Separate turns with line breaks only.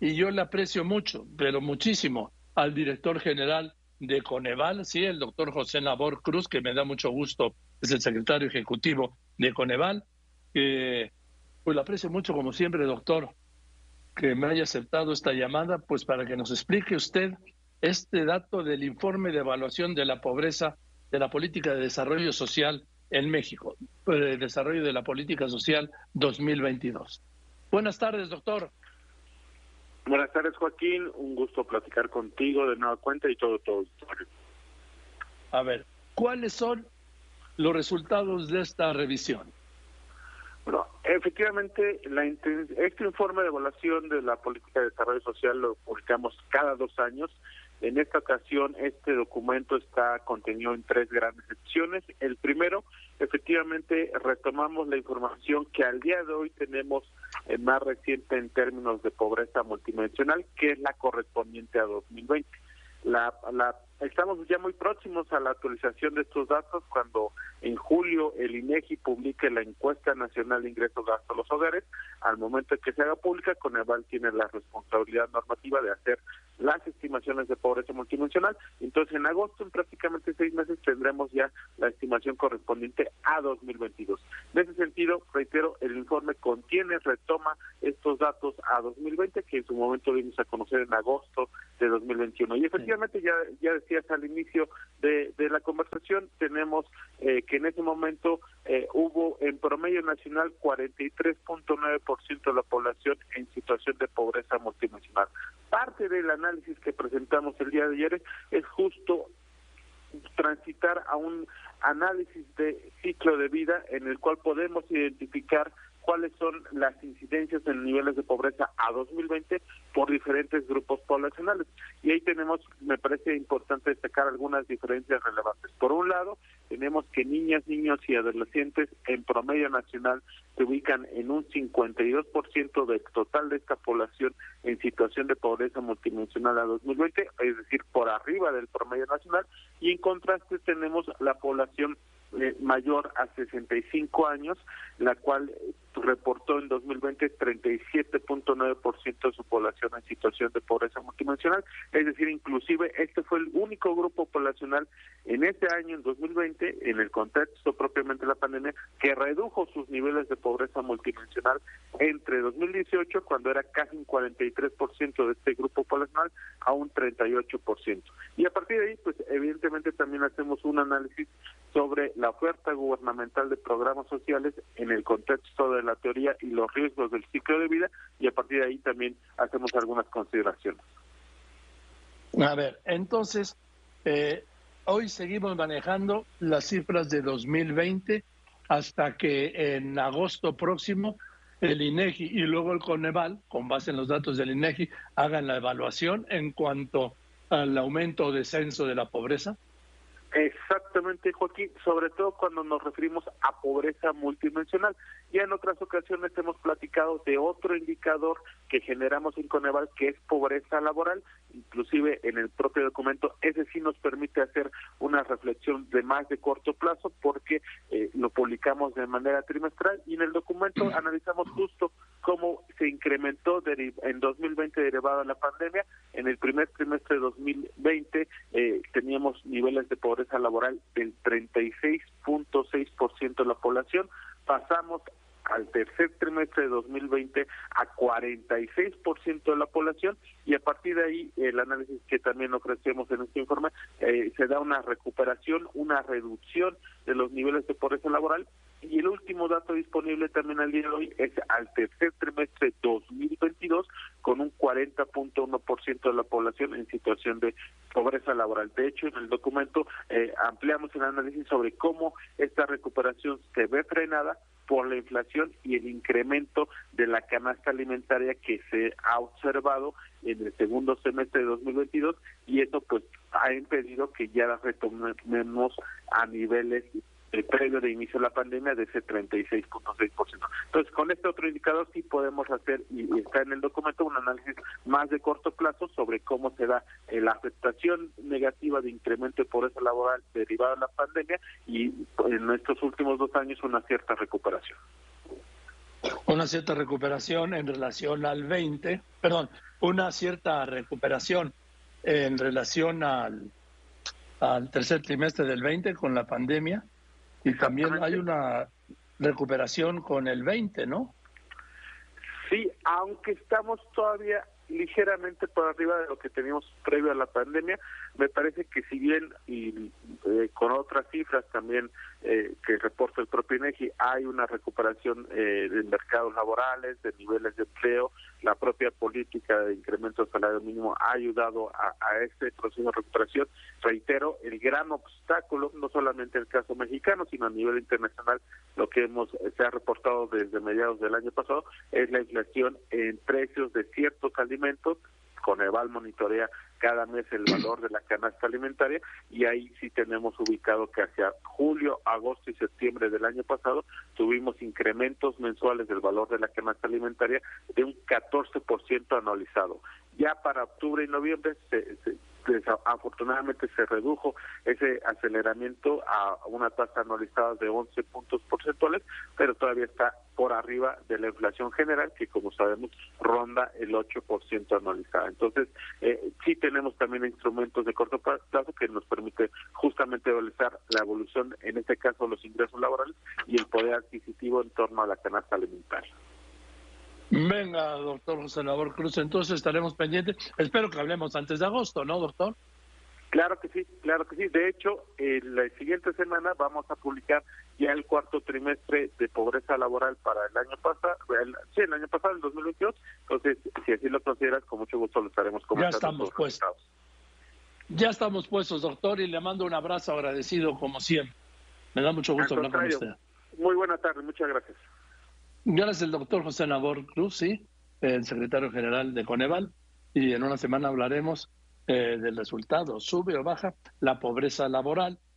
y yo le aprecio mucho, pero muchísimo, al director general de Coneval, sí, el doctor José Nabor Cruz, que me da mucho gusto, es el secretario ejecutivo de Coneval, que pues le aprecio mucho como siempre, doctor, que me haya aceptado esta llamada, pues para que nos explique usted este dato del informe de evaluación de la pobreza de la política de desarrollo social en México, el desarrollo de la política social 2022. Buenas tardes, doctor.
Buenas tardes, Joaquín. Un gusto platicar contigo de nueva cuenta y todo, todo.
A ver, ¿cuáles son los resultados de esta revisión?
Bueno, efectivamente, la, este informe de evaluación de la política de desarrollo social lo publicamos cada dos años. En esta ocasión, este documento está contenido en tres grandes secciones. El primero, retomamos la información que al día de hoy tenemos más reciente en términos de pobreza multidimensional, que es la correspondiente a 2020. La, la, estamos ya muy próximos a la actualización de estos datos cuando en julio el INEGI publique la encuesta nacional de ingresos gastos a los hogares. Al momento de que se haga pública, Coneval tiene la responsabilidad normativa de hacer las estimaciones de pobreza multidimensional. Entonces, en agosto, en prácticamente seis meses, tendremos ya la estimación correspondiente a 2022. En ese sentido, reitero, el informe contiene, retoma estos datos a 2020, que en su momento vimos a conocer en agosto de 2021. Y efectivamente, ya, ya decías al inicio de, de la conversación, tenemos eh, que en ese momento eh, hubo en promedio nacional 43.9% de la población en situación de pobreza multidimensional. Parte del análisis que presentamos el día de ayer es justo transitar a un análisis de ciclo de vida en el cual podemos identificar cuáles son las incidencias en niveles de pobreza a 2020 por diferentes grupos poblacionales. Y ahí tenemos, me parece importante destacar algunas diferencias relevantes. Por un lado, tenemos que niñas, niños y adolescentes en promedio nacional se ubican en un 52% del total de esta población en situación de pobreza multidimensional a 2020, es decir, por arriba del promedio nacional, y en contraste tenemos la población eh, mayor a 65 años, la cual reportó en 2020 37.9% de su población en situación de pobreza multidimensional, es decir, inclusive este fue el único grupo poblacional en este año, en 2020, en el contexto propiamente de la pandemia, que redujo sus niveles de pobreza multidimensional entre 2018, cuando era casi un 43% de este grupo poblacional, a un 38%. Y a partir de ahí, pues evidentemente también hacemos un análisis sobre la oferta gubernamental de programas sociales en el contexto de la teoría y los riesgos del ciclo de vida y a partir de ahí también hacemos algunas consideraciones.
A ver, entonces, eh, hoy seguimos manejando las cifras de 2020 hasta que en agosto próximo el INEGI y luego el Coneval, con base en los datos del INEGI, hagan la evaluación en cuanto al aumento o descenso de la pobreza?
Exactamente, Joaquín, sobre todo cuando nos referimos a pobreza multidimensional. Ya en otras ocasiones hemos platicado de otro indicador que generamos en Coneval, que es pobreza laboral, inclusive en el propio documento, ese sí nos permite hacer una reflexión de más de corto plazo porque eh, lo publicamos de manera trimestral y en el documento analizamos justo cómo se incrementó en 2020 derivado de la pandemia. En el primer trimestre de 2020 eh, teníamos niveles de pobreza laboral del 36.6% de la población, pasamos al tercer trimestre de 2020 a 46% de la población y a partir de ahí el análisis que también ofrecemos en este informe eh, se da una recuperación, una reducción de los niveles de pobreza laboral y el último dato disponible también al día de hoy es al tercer trimestre 2022 con un 40.1% de la población en situación de pobreza laboral. De hecho, en el documento eh, ampliamos el análisis sobre cómo esta recuperación se ve frenada por la inflación y el incremento de la canasta alimentaria que se ha observado en el segundo semestre de 2022 y eso pues ha impedido que ya la retomemos a niveles el previo de inicio de la pandemia de ese 36.6%. Entonces, con este otro indicador sí podemos hacer, y está en el documento, un análisis más de corto plazo sobre cómo se da eh, la afectación negativa de incremento de pobreza laboral derivada de la pandemia y en estos últimos dos años una cierta recuperación.
Una cierta recuperación en relación al 20, perdón, una cierta recuperación en relación al, al tercer trimestre del 20 con la pandemia y también hay una recuperación con el 20, ¿no?
Sí, aunque estamos todavía ligeramente por arriba de lo que teníamos previo a la pandemia. Me parece que si bien y eh, con otras cifras también eh, que reporta el propio INEGI hay una recuperación eh, de mercados laborales, de niveles de empleo, la propia política de incremento del salario mínimo ha ayudado a, a este proceso de recuperación. Reitero, el gran obstáculo, no solamente en el caso mexicano, sino a nivel internacional, lo que hemos se ha reportado desde mediados del año pasado es la inflación en precios de ciertos alimentos Coneval monitorea cada mes el valor de la canasta alimentaria y ahí sí tenemos ubicado que hacia julio, agosto y septiembre del año pasado tuvimos incrementos mensuales del valor de la canasta alimentaria de un 14% anualizado. Ya para octubre y noviembre se, se afortunadamente se redujo ese aceleramiento a una tasa anualizada de 11 puntos porcentuales, pero todavía está por arriba de la inflación general, que como sabemos ronda el 8% anualizada. Entonces, eh, sí tenemos también instrumentos de corto plazo que nos permite justamente evaluar la evolución, en este caso los ingresos laborales y el poder adquisitivo en torno a la canasta alimentaria.
Venga, doctor José Labor Cruz, entonces estaremos pendientes. Espero que hablemos antes de agosto, ¿no, doctor?
Claro que sí, claro que sí. De hecho, en la siguiente semana vamos a publicar ya el cuarto trimestre de pobreza laboral para el año pasado, sí, el año pasado, el 2022. Entonces, si así lo consideras, con mucho gusto lo estaremos comentando.
Ya estamos puestos. Ya estamos puestos, doctor, y le mando un abrazo agradecido como siempre. Me da mucho gusto hablar con usted.
Muy buena tarde, muchas gracias.
Gracias, el doctor José Nabor Cruz, sí, el secretario general de Coneval, y en una semana hablaremos eh, del resultado, sube o baja la pobreza laboral